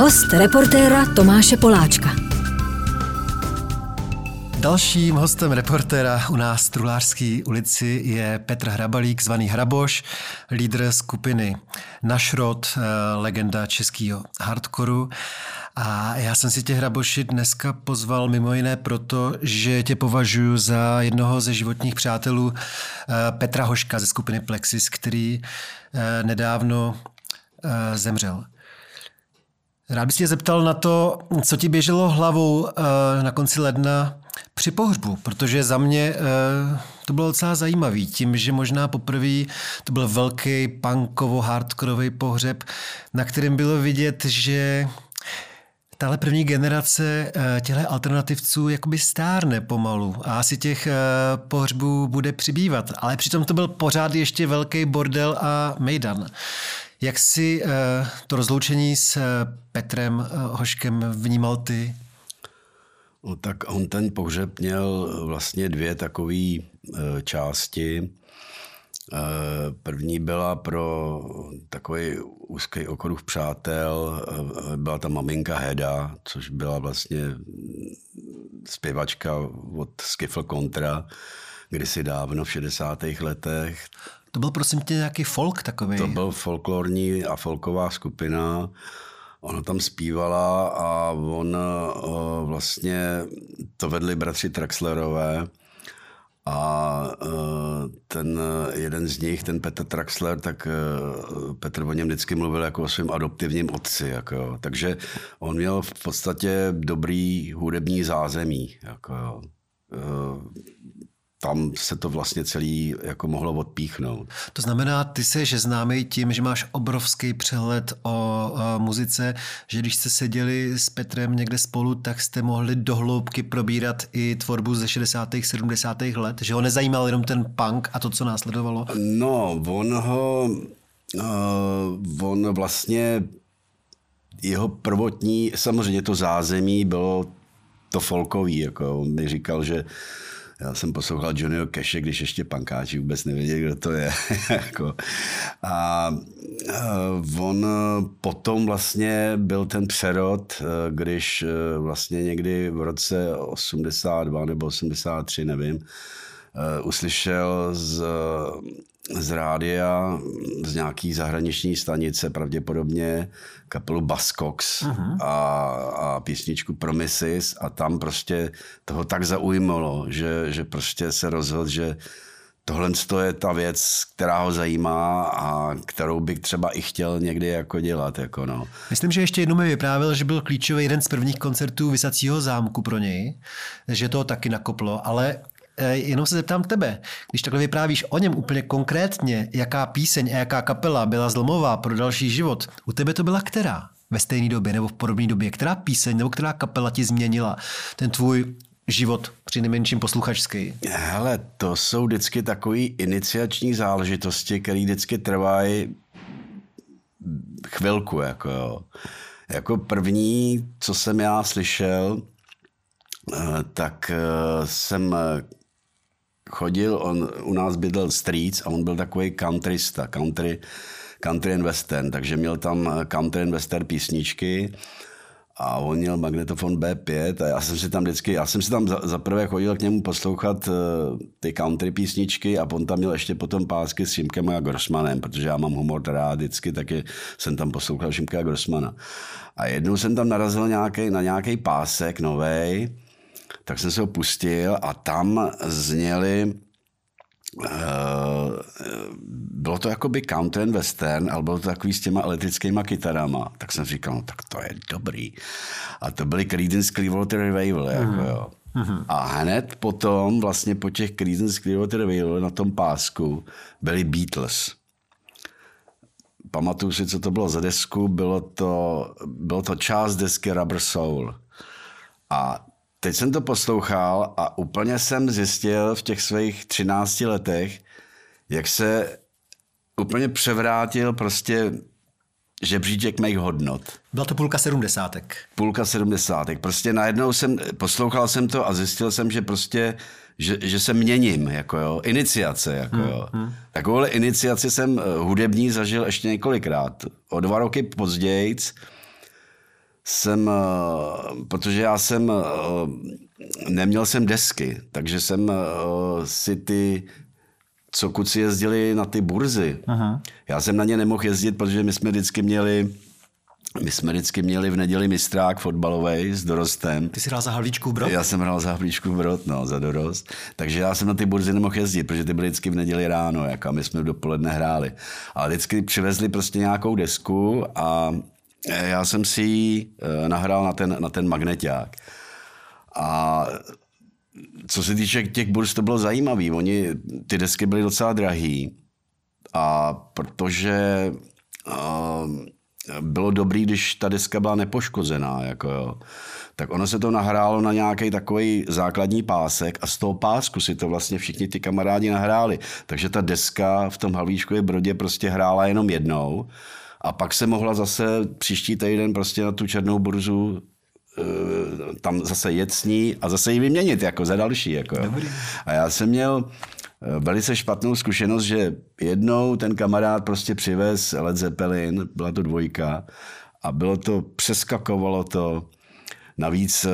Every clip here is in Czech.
Host reportéra Tomáše Poláčka. Dalším hostem reportéra u nás v Trulářské ulici je Petr Hrabalík, zvaný Hraboš, lídr skupiny Našrod, eh, legenda českého hardkoru. A já jsem si tě, Hraboši, dneska pozval mimo jiné proto, že tě považuji za jednoho ze životních přátelů eh, Petra Hoška ze skupiny Plexis, který eh, nedávno zemřel. Rád bych tě zeptal na to, co ti běželo hlavou na konci ledna při pohřbu, protože za mě uh, to bylo docela zajímavý, tím, že možná poprvé to byl velký punkovo hardkorový pohřeb, na kterém bylo vidět, že tahle první generace uh, těchto alternativců jakoby stárne pomalu a asi těch pohřbů bude přibývat, ale přitom to byl pořád ještě velký bordel a mejdan. Jak si uh, to rozloučení s Petrem uh, Hoškem vnímal ty? No, tak on ten pohřeb měl vlastně dvě takové části. První byla pro takový úzký okruh přátel. Byla tam maminka Heda, což byla vlastně zpěvačka od Skiffle Contra, kdysi dávno v 60. letech. To byl prosím tě nějaký folk takový? To byl folklorní a folková skupina. Ona tam zpívala a on uh, vlastně to vedli bratři Traxlerové a uh, ten jeden z nich, ten Petr Traxler, tak Petr o něm vždycky mluvil jako o svém adoptivním otci. Jako, takže on měl v podstatě dobrý hudební zázemí. Jako, tam se to vlastně celý jako mohlo odpíchnout. To znamená, ty jsi známý tím, že máš obrovský přehled o, o muzice, že když jste seděli s Petrem někde spolu, tak jste mohli dohloubky probírat i tvorbu ze 60. 70. let, že ho nezajímal jenom ten punk a to, co následovalo? No, on ho, uh, on vlastně jeho prvotní, samozřejmě to zázemí bylo to folkový, jako on mi říkal, že já jsem poslouchal Johnnyho Cache, když ještě pankáči vůbec nevěděli, kdo to je. Jako. a on potom vlastně byl ten přerod, e, když vlastně někdy v roce 82 nebo 83, nevím, uslyšel z z rádia, z nějaký zahraniční stanice, pravděpodobně kapelu Baskox a, a písničku Promises a tam prostě toho tak zaujmalo, že, že prostě se rozhodl, že tohle je ta věc, která ho zajímá a kterou bych třeba i chtěl někdy jako dělat. Jako no. Myslím, že ještě jednou mi vyprávěl, že byl klíčový jeden z prvních koncertů Vysacího zámku pro něj, že to taky nakoplo, ale jenom se zeptám tebe, když takhle vyprávíš o něm úplně konkrétně, jaká píseň a jaká kapela byla zlomová pro další život, u tebe to byla která? Ve stejné době nebo v podobné době? Která píseň nebo která kapela ti změnila ten tvůj život při nejmenším posluchačský? Hele, to jsou vždycky takové iniciační záležitosti, které vždycky trvají chvilku. Jako, jo. jako první, co jsem já slyšel, eh, tak eh, jsem chodil, on u nás bydlel Streets a on byl takový countrysta, country, country and western, takže měl tam country and western písničky a on měl magnetofon B5 a já jsem si tam vždycky, já jsem si tam zaprvé za chodil k němu poslouchat uh, ty country písničky a on tam měl ještě potom pásky s Šimkem a Grossmanem, protože já mám humor rád vždycky, taky jsem tam poslouchal Šimka a Grossmana. A jednou jsem tam narazil nějaký, na nějaký pásek novej, tak jsem se ho pustil a tam zněli Uh, bylo to jakoby country and western, ale bylo to takový s těma elektrickýma kytarama. Tak jsem říkal, no tak to je dobrý. A to byly Creedence Clearwater Revival. Mm. Jako, jo. Mm-hmm. A hned potom, vlastně po těch Creedence Clearwater Revival na tom pásku, byli Beatles. Pamatuju si, co to bylo za desku. Bylo to, bylo to část desky Rubber Soul. A teď jsem to poslouchal a úplně jsem zjistil v těch svých 13 letech, jak se úplně převrátil prostě žebříček mých hodnot. Byla to půlka sedmdesátek. Půlka sedmdesátek. Prostě najednou jsem, poslouchal jsem to a zjistil jsem, že prostě že, že se měním, jako jo, iniciace, jako jo. Hmm. Takovouhle iniciaci jsem eh, hudební zažil ještě několikrát. O dva roky později jsem, eh, protože já jsem, eh, neměl jsem desky, takže jsem si ty co kuci jezdili na ty burzy. Aha. Já jsem na ně nemohl jezdit, protože my jsme vždycky měli my jsme vždycky měli v neděli mistrák fotbalový s dorostem. Ty jsi hrál za Havlíčku Brod? Já jsem hrál za Havlíčku Brod, no, za dorost. Takže já jsem na ty burzy nemohl jezdit, protože ty byly vždycky v neděli ráno, jak a my jsme dopoledne hráli. Ale vždycky přivezli prostě nějakou desku a já jsem si ji eh, nahrál na ten, na ten magneták. A co se týče těch burz, to bylo zajímavé. Oni, ty desky byly docela drahý a protože uh, bylo dobrý, když ta deska byla nepoškozená, jako jo. tak ono se to nahrálo na nějaký takový základní pásek a z toho pásku si to vlastně všichni ty kamarádi nahráli. Takže ta deska v tom Halvíčkově Brodě prostě hrála jenom jednou a pak se mohla zase příští týden prostě na tu černou burzu eh, tam zase jet s ní a zase ji vyměnit jako za další. Jako, jo. A já jsem měl Eh, velice špatnou zkušenost, že jednou ten kamarád prostě přivez Led Zeppelin, byla to dvojka, a bylo to, přeskakovalo to, Navíc uh,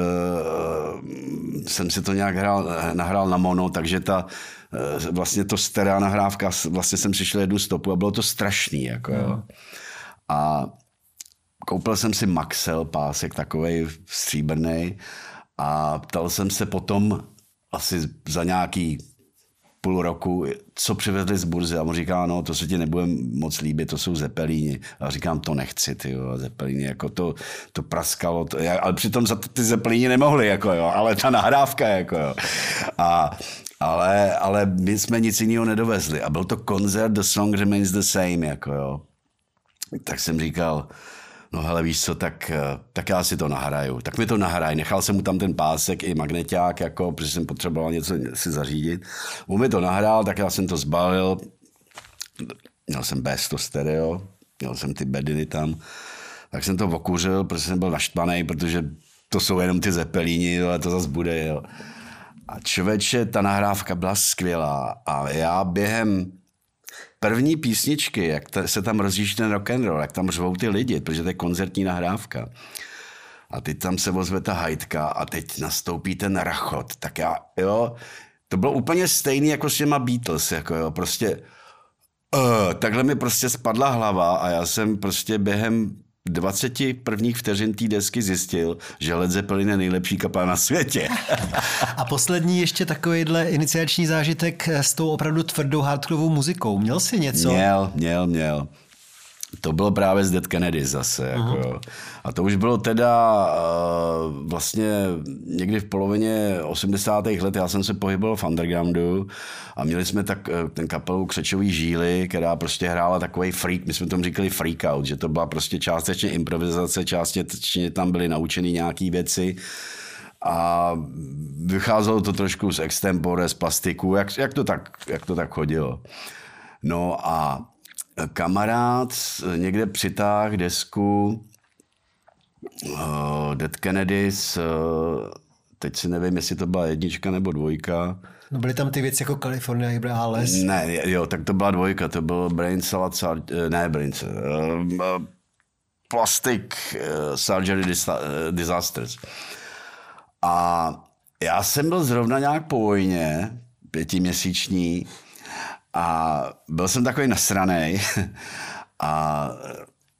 jsem si to nějak hrál, nahrál na mono, takže ta, uh, vlastně to stará nahrávka, vlastně jsem přišel jednu stopu a bylo to strašný. Jako, jo. A koupil jsem si Maxel pásek, takový stříbrný a ptal jsem se potom asi za nějaký půl roku, co přivezli z burzy a on říká, no to se ti nebude moc líbit, to jsou zepelíni. A říkám, to nechci, ty jo, zepelíni, jako to, to praskalo, to, ale přitom za ty zepelíni nemohli, jako jo, ale ta nahrávka, jako jo. A, ale, ale my jsme nic jiného nedovezli a byl to koncert The Song Remains the Same, jako jo. Tak jsem říkal, no hele, víš co, tak, eh, tak já si to nahraju. Tak mi to nahraj. Nechal jsem mu tam ten pásek i magneták, jako, protože jsem potřeboval něco si zařídit. On mi to nahrál, tak já jsem to zbalil. Měl jsem bez to stereo, měl jsem ty bediny tam. Tak jsem to okuřil, protože jsem byl naštvaný, protože to jsou jenom ty zepelíni, ale to zase bude. Jo. A člověče, ta nahrávka byla skvělá. A já během první písničky, jak ta, se tam rozjíždí ten rock and roll, jak tam řvou ty lidi, protože to je koncertní nahrávka. A teď tam se ozve ta hajtka a teď nastoupí ten rachot. Tak já, jo, to bylo úplně stejný jako s těma Beatles, jako jo, prostě uh, takhle mi prostě spadla hlava a já jsem prostě během 20 prvních vteřin té desky zjistil, že Led Zeppelin je nejlepší kapela na světě. A poslední ještě takovýhle iniciační zážitek s tou opravdu tvrdou hardcoreovou muzikou. Měl jsi něco? Měl, měl, měl. To bylo právě z Dead Kennedy zase. Jako, a to už bylo teda uh, vlastně někdy v polovině 80. let, já jsem se pohyboval v undergroundu a měli jsme tak, uh, ten kapelu Křečový žíly, která prostě hrála takový freak, my jsme tomu říkali freak out, že to byla prostě částečně improvizace, částečně tam byly naučeny nějaké věci a vycházelo to trošku z extempore, z plastiku, jak, jak, to, tak, jak to tak chodilo. No a kamarád někde přitáh desku uh, Dead Kennedys, uh, teď si nevím, jestli to byla jednička nebo dvojka. No byly tam ty věci jako California Hybrales? Ne, jo, tak to byla dvojka, to byl Brain Salad, uh, ne Brain Salad, uh, Plastic uh, Surgery Disasters. A já jsem byl zrovna nějak po vojně, pětiměsíční, a byl jsem takový nasranej a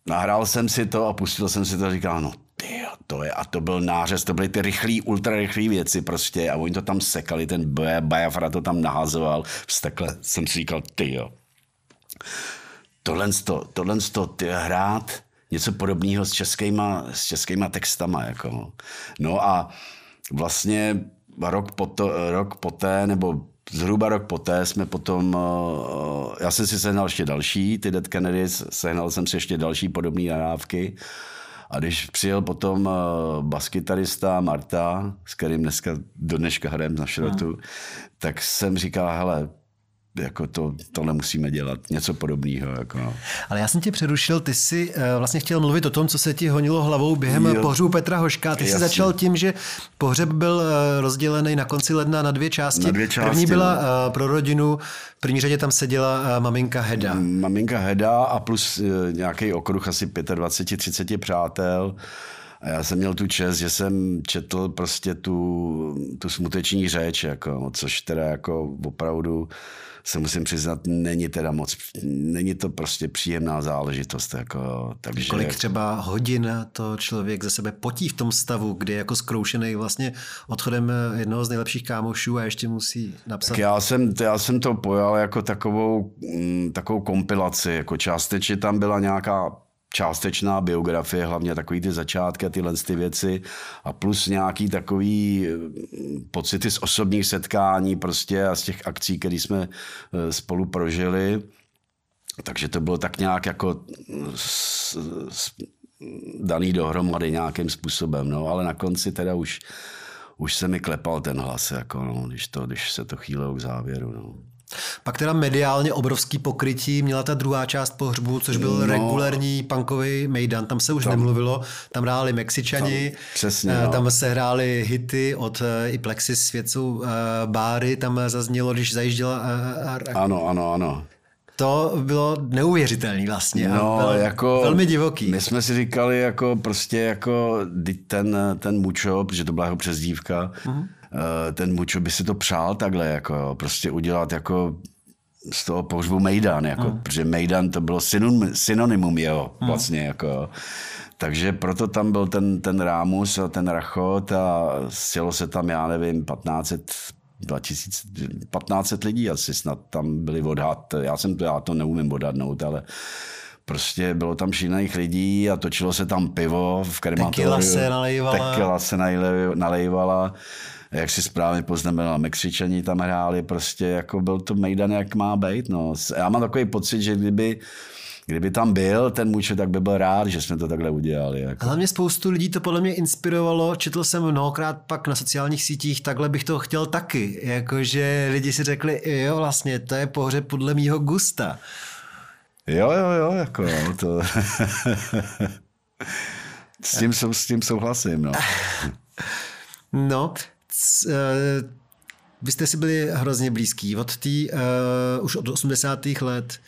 nahrál jsem si to a pustil jsem si to a říkal, no ty, to je, a to byl nářez, to byly ty rychlý, ultra rychlý věci prostě a oni to tam sekali, ten Bajafra to tam nahazoval, takhle jsem si říkal, ty jo. Tohle, to, tohle to, ty hrát něco podobného s českýma, s českýma textama, jako. No a vlastně rok, poto, rok poté, nebo zhruba rok poté jsme potom, eh, já jsem si sehnal ještě další, ty Dead Kennedys, sehnal jsem si ještě další podobné nahrávky. A když přijel potom eh, baskytarista Marta, s kterým dneska do dneška hrajem na šrotu, hmm. tak jsem říkal, hele, jako to, to nemusíme dělat, něco podobného. Jako no. Ale já jsem tě přerušil, ty jsi uh, vlastně chtěl mluvit o tom, co se ti honilo hlavou během jo. pohřbu Petra Hoška. Ty Jasně. jsi začal tím, že pohřeb byl uh, rozdělený na konci ledna na dvě části. Na dvě části První byla uh, pro rodinu, v první řadě tam seděla uh, maminka Heda. Maminka Heda a plus uh, nějaký okruh asi 25-30 přátel. A já jsem měl tu čest, že jsem četl prostě tu, tu smuteční řeč, jako, což teda jako opravdu se musím přiznat, není teda moc, není to prostě příjemná záležitost. Jako, takže... Kolik třeba hodin to člověk ze sebe potí v tom stavu, kdy je jako zkroušený vlastně odchodem jednoho z nejlepších kámošů a ještě musí napsat. Tak já jsem, já jsem to pojal jako takovou, mm, takovou kompilaci, jako částečně tam byla nějaká částečná biografie, hlavně takový ty začátky tyhle ty věci a plus nějaký takový mm, pocity z osobních setkání prostě a z těch akcí, které jsme e, spolu prožili. Takže to bylo tak nějak jako s, s, daný dohromady nějakým způsobem, no, ale na konci teda už, už se mi klepal ten hlas, jako, no, když, to, když se to chýlilo k závěru. No. Pak teda mediálně obrovský pokrytí měla ta druhá část pohřbu, což byl no, regulární punkový mejdan. Tam se už tam, nemluvilo, tam hráli Mexičani, tam, přesně, eh, no. tam se hrály hity od eh, i Plexis světců, eh, báry, tam zaznělo, když zajížděla... Ano, ano, ano. To bylo neuvěřitelné vlastně. No, bylo jako, velmi divoký. My jsme si říkali, jako prostě jako ten, ten Mučo, protože to byla jeho přezdívka, uh-huh ten Mučo by si to přál takhle, jako prostě udělat jako z toho pohřbu Mejdan, jako, hmm. protože Mejdan to bylo synonym, synonymum jeho hmm. vlastně, jako, takže proto tam byl ten, ten Rámus a ten Rachot a sjelo se tam, já nevím, 1500 2000, 1500 lidí asi snad tam byli odhad. Já jsem to, já to neumím odhadnout, ale prostě bylo tam šílených lidí a točilo se tam pivo v krematoriu. Tekila se nalejvala. Tekila se nalejvala jak si správně poznamenal, Mexičani tam hráli, prostě jako byl to Mejdan, jak má být. No. Já mám takový pocit, že kdyby Kdyby tam byl ten muče, tak by byl rád, že jsme to takhle udělali. Jako. Hlavně spoustu lidí to podle mě inspirovalo. Četl jsem mnohokrát pak na sociálních sítích, takhle bych to chtěl taky. Jakože lidi si řekli, jo vlastně, to je pohřeb podle mýho gusta. Jo, jo, jo, jako to... s, tím, s tím souhlasím, no. No, vy jste si byli hrozně blízký od tý, uh, už od 80. let.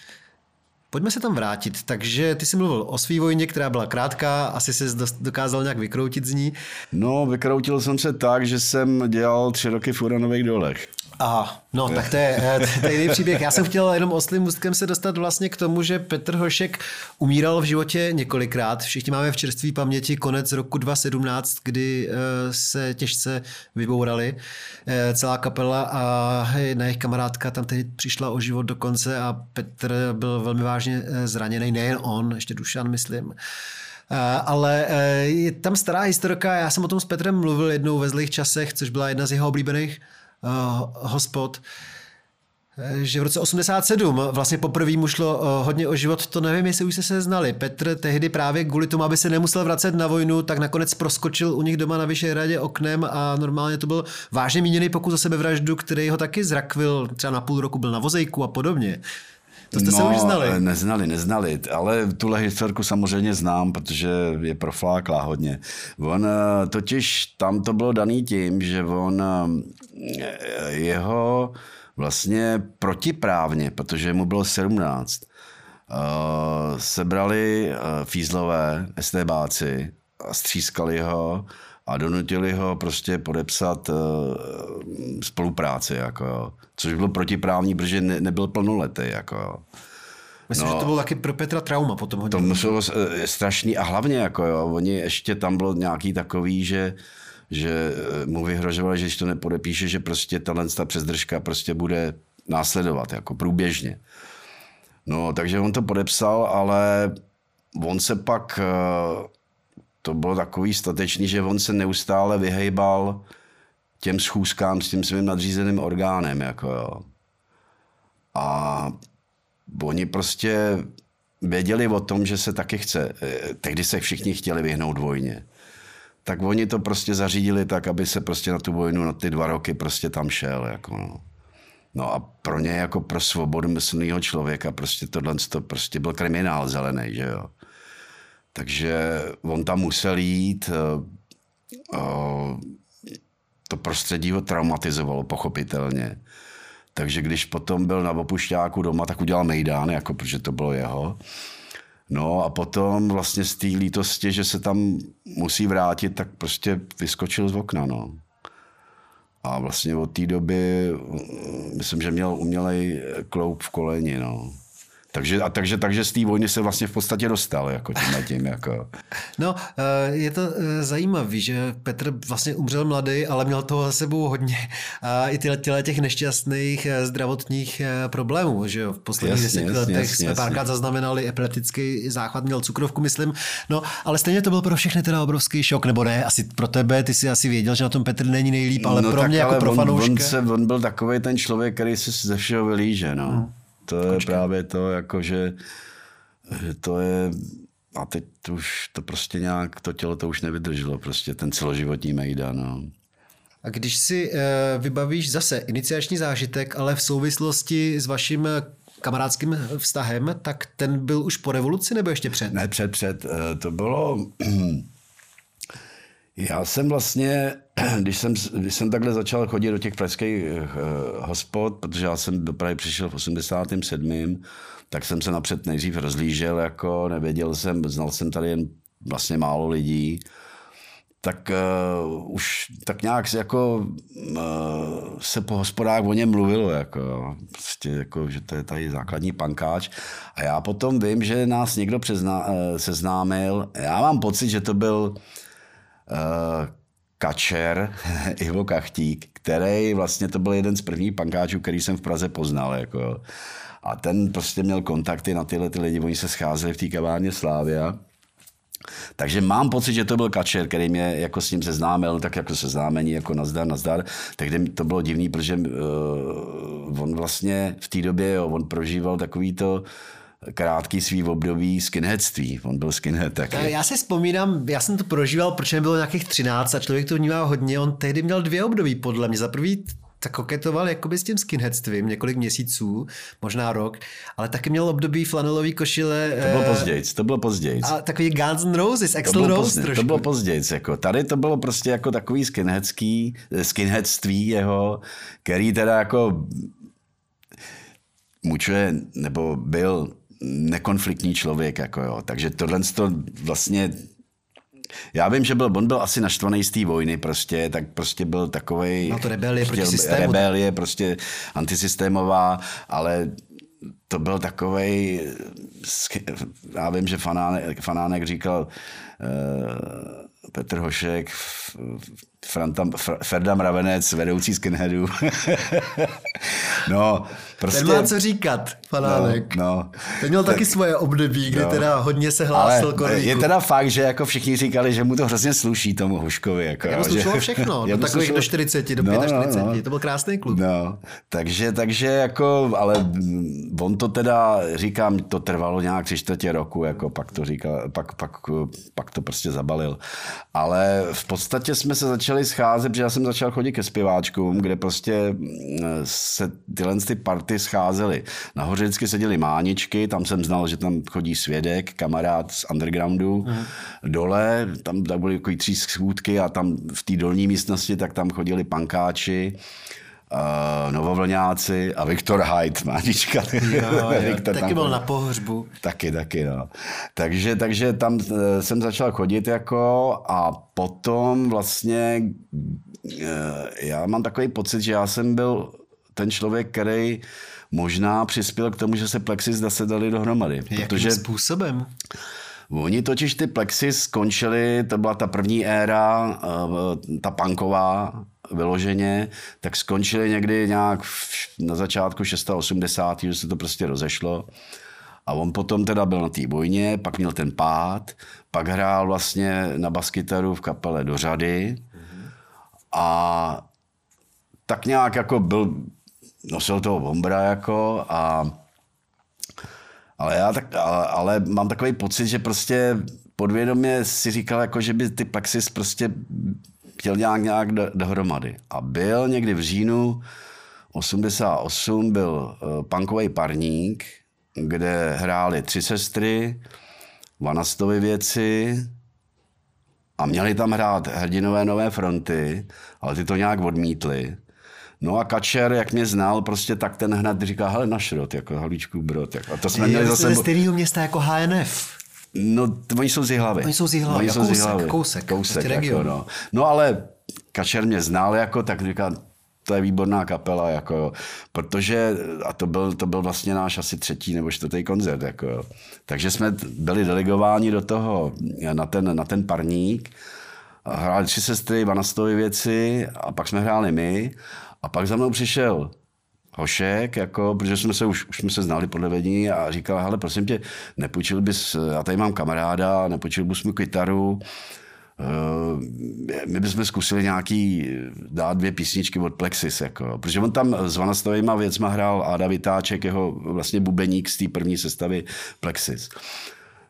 Pojďme se tam vrátit. Takže ty jsi mluvil o své vojně, která byla krátká, asi jsi dokázal nějak vykroutit z ní. No, vykroutil jsem se tak, že jsem dělal tři roky v uranových dolech. Aha, no tak to je, eh, to je jiný příběh. Já jsem chtěl jenom oslým můstkem se dostat vlastně k tomu, že Petr Hošek umíral v životě několikrát. Všichni máme v čerství paměti konec roku 2017, kdy eh, se těžce vybourali eh, celá kapela a na jejich kamarádka tam tehdy přišla o život dokonce a Petr byl velmi vážně zraněný, nejen on, ještě Dušan, myslím. Ale je tam stará historka, já jsem o tom s Petrem mluvil jednou ve zlých časech, což byla jedna z jeho oblíbených hospod, eh, že v roce 87 vlastně poprvé mu šlo uh, hodně o život, to nevím, jestli už se se znali. Petr tehdy právě kvůli tomu, aby se nemusel vracet na vojnu, tak nakonec proskočil u nich doma na Vyšehradě oknem a normálně to byl vážně míněný pokus o sebevraždu, který ho taky zrakvil, třeba na půl roku byl na vozejku a podobně. To jste no, se už znali? Neznali, neznali, ale tuhle historku samozřejmě znám, protože je profláklá hodně. On totiž tam to bylo daný tím, že on jeho vlastně protiprávně, protože mu bylo 17, sebrali fízlové STBáci a střískali ho a donutili ho prostě podepsat spolupráci. Jako, což bylo protiprávní, protože ne, nebyl plnoletý. Jako, Myslím, no, že to bylo taky pro Petra trauma potom hodně. To muselo strašný a hlavně jako jo, oni ještě tam bylo nějaký takový, že že eh, mu vyhrožovali, že když to nepodepíše, že prostě tahle ta přezdržka prostě bude následovat jako průběžně. No, takže on to podepsal, ale on se pak, eh, to bylo takový statečný, že on se neustále vyhejbal těm schůzkám s tím svým nadřízeným orgánem. Jako jo. A oni prostě věděli o tom, že se taky chce. Eh, tehdy se všichni chtěli vyhnout vojně tak oni to prostě zařídili tak, aby se prostě na tu vojnu na ty dva roky prostě tam šel. Jako no. No a pro ně jako pro svobodu myslného člověka prostě tohle to prostě byl kriminál zelený, že jo. Takže on tam musel jít, eh, eh, to prostředí ho traumatizovalo, pochopitelně. Takže když potom byl na opušťáku doma, tak udělal mejdán, jako protože to bylo jeho. No a potom vlastně z té lítosti, že se tam musí vrátit, tak prostě vyskočil z okna, no. A vlastně od té doby, myslím, že měl umělej kloup v koleni, no. Takže, a takže, takže z té vojny se vlastně v podstatě dostal jako tím tím. Jako. No, eh, je to eh, zajímavé, že Petr vlastně umřel mladý, ale měl toho za sebou hodně. A i tyhle, tyhle těch nešťastných eh, zdravotních problémů, že jo. V posledních deseti letech jsme párkrát zaznamenali epileptický záchvat, měl cukrovku, myslím. No, ale stejně to byl pro všechny teda obrovský šok, nebo ne? Asi pro tebe, ty si asi věděl, že na tom Petr není nejlíp, ale no, pro mě jako pro fanouška. On, on, se, on byl takový ten člověk, který se ze všeho vylíže, no. Hmm to je Počkej. právě to, jako že, že to je a teď to už to prostě nějak, to tělo to už nevydrželo, prostě ten celoživotní mejda, no. A když si e, vybavíš zase iniciační zážitek, ale v souvislosti s vaším eh, kamarádským vztahem, tak ten byl už po revoluci nebo ještě před? Ne, před, před. E, to bylo... Já jsem vlastně, když jsem, když jsem takhle začal chodit do těch pražských uh, hospod, protože já jsem do Prahy přišel v 87. tak jsem se napřed nejdřív rozlížel, jako nevěděl jsem, znal jsem tady jen vlastně málo lidí, tak uh, už tak nějak jako uh, se po hospodách o něm mluvilo, jako, prostě jako, že to je tady základní pankáč. A já potom vím, že nás někdo přezná, uh, seznámil. Já mám pocit, že to byl uh, Kačer, Ivo Kachtík, který vlastně to byl jeden z prvních pankáčů, který jsem v Praze poznal. Jako. A ten prostě měl kontakty na tyhle ty lidi, oni se scházeli v té kavárně Slávia. Takže mám pocit, že to byl Kačer, který mě jako s ním seznámil, tak jako seznámení, jako nazdar, nazdar. Takže to bylo divný, protože uh, on vlastně v té době, jo, on prožíval takový to, uh, krátký svý období skinheadství. On byl skinhead taky. Já si vzpomínám, já jsem to prožíval, protože mi bylo nějakých 13 a člověk to vnímá hodně. On tehdy měl dvě období, podle mě. Za prvý tak koketoval jakoby s tím skinheadstvím několik měsíců, možná rok, ale taky měl období flanelový košile. To bylo eh, později, to bylo později. A takový Guns N' Roses, Axl Rose pozdě, trošku. To bylo později, jako tady to bylo prostě jako takový skinheadský, eh, skinheadství jeho, který teda jako mučuje, nebo byl nekonfliktní člověk. Jako jo. Takže tohle to vlastně já vím, že byl, on byl asi naštvaný z té vojny prostě, tak prostě byl takový. No to rebelie prostě, proti systému. Rebelie prostě antisystémová, ale to byl takový, já vím, že Fanánek, Fanánek říkal, uh, Petr Hošek, Franta, Ferda Mravenec, vedoucí skinheadů. no, prostě... Ten má co říkat, fanánek. No, no. Ten měl tak, taky svoje období, kdy no. teda hodně se hlásil Ale Je teda fakt, že jako všichni říkali, že mu to hrozně sluší tomu Huškovi. Jako, jemu slušelo že... všechno, do takových do 40, do no, 45, no, no. to byl krásný klub. No, takže, takže jako, ale on to teda, říkám, to trvalo nějak tři čtvrtě roku, jako pak to říkal, pak, pak, pak to prostě zabalil. Ale v podstatě jsme se začali scházet, protože já jsem začal chodit ke zpěváčkům, kde prostě mm, se tyhle ty party scházely. Nahoře vždycky seděli máničky, tam jsem znal, že tam chodí svědek, kamarád z undergroundu. Mm. Dole, tam, tam byly takový tři schůdky a tam v té dolní místnosti, tak tam chodili pankáči uh, Novovlňáci a Viktor Hyde. Jo, jo, Viktor taky byl na pohřbu. Taky, taky, no. Takže, takže tam uh, jsem začal chodit jako a potom vlastně uh, já mám takový pocit, že já jsem byl ten člověk, který možná přispěl k tomu, že se Plexis zase dali dohromady. Jakým protože způsobem? Oni totiž ty Plexis skončili, to byla ta první éra, ta punková, vyloženě, tak skončili někdy nějak na začátku 680. že se to prostě rozešlo. A on potom teda byl na té vojně, pak měl ten pád, pak hrál vlastně na baskytaru v kapele do řady a tak nějak jako byl, nosil toho bombra jako a ale já tak, ale, ale mám takový pocit, že prostě podvědomě si říkal, jako, že by ty Plexis prostě chtěl nějak, nějak dohromady. A byl někdy v říjnu 88 byl uh, punkový parník, kde hráli tři sestry, Vanastovy věci a měli tam hrát hrdinové nové fronty, ale ty to nějak odmítli. No a Kačer, jak mě znal, prostě tak ten hned říká, hele, na šrot, jako halíčku brod. Jako. A to jsme měli zase... Ze stejného města jako HNF. No, oni jsou z Jihlavy. Oni jsou z Jihlavy, oni jsou kousek, z Jihlavy. kousek, kousek prostě jako, region. no. no ale Kačer mě znal jako, tak říká, to je výborná kapela, jako, protože, a to byl, to byl vlastně náš asi třetí nebo čtvrtý koncert, jako, takže jsme byli delegováni do toho, na ten, na ten parník, hráli tři sestry, Vanastovy věci a pak jsme hráli my a pak za mnou přišel Hošek, jako, protože jsme se už, už jsme se znali podle vedení a říkal, hele, prosím tě, nepůjčil bys, já tady mám kamaráda, nepůjčil bys mu kytaru, Uh, my bychom zkusili nějaký, dát dvě písničky od Plexis, jako, protože on tam s Vanastovými věcma hrál Áda Vytáček, jeho vlastně bubeník z té první sestavy Plexis.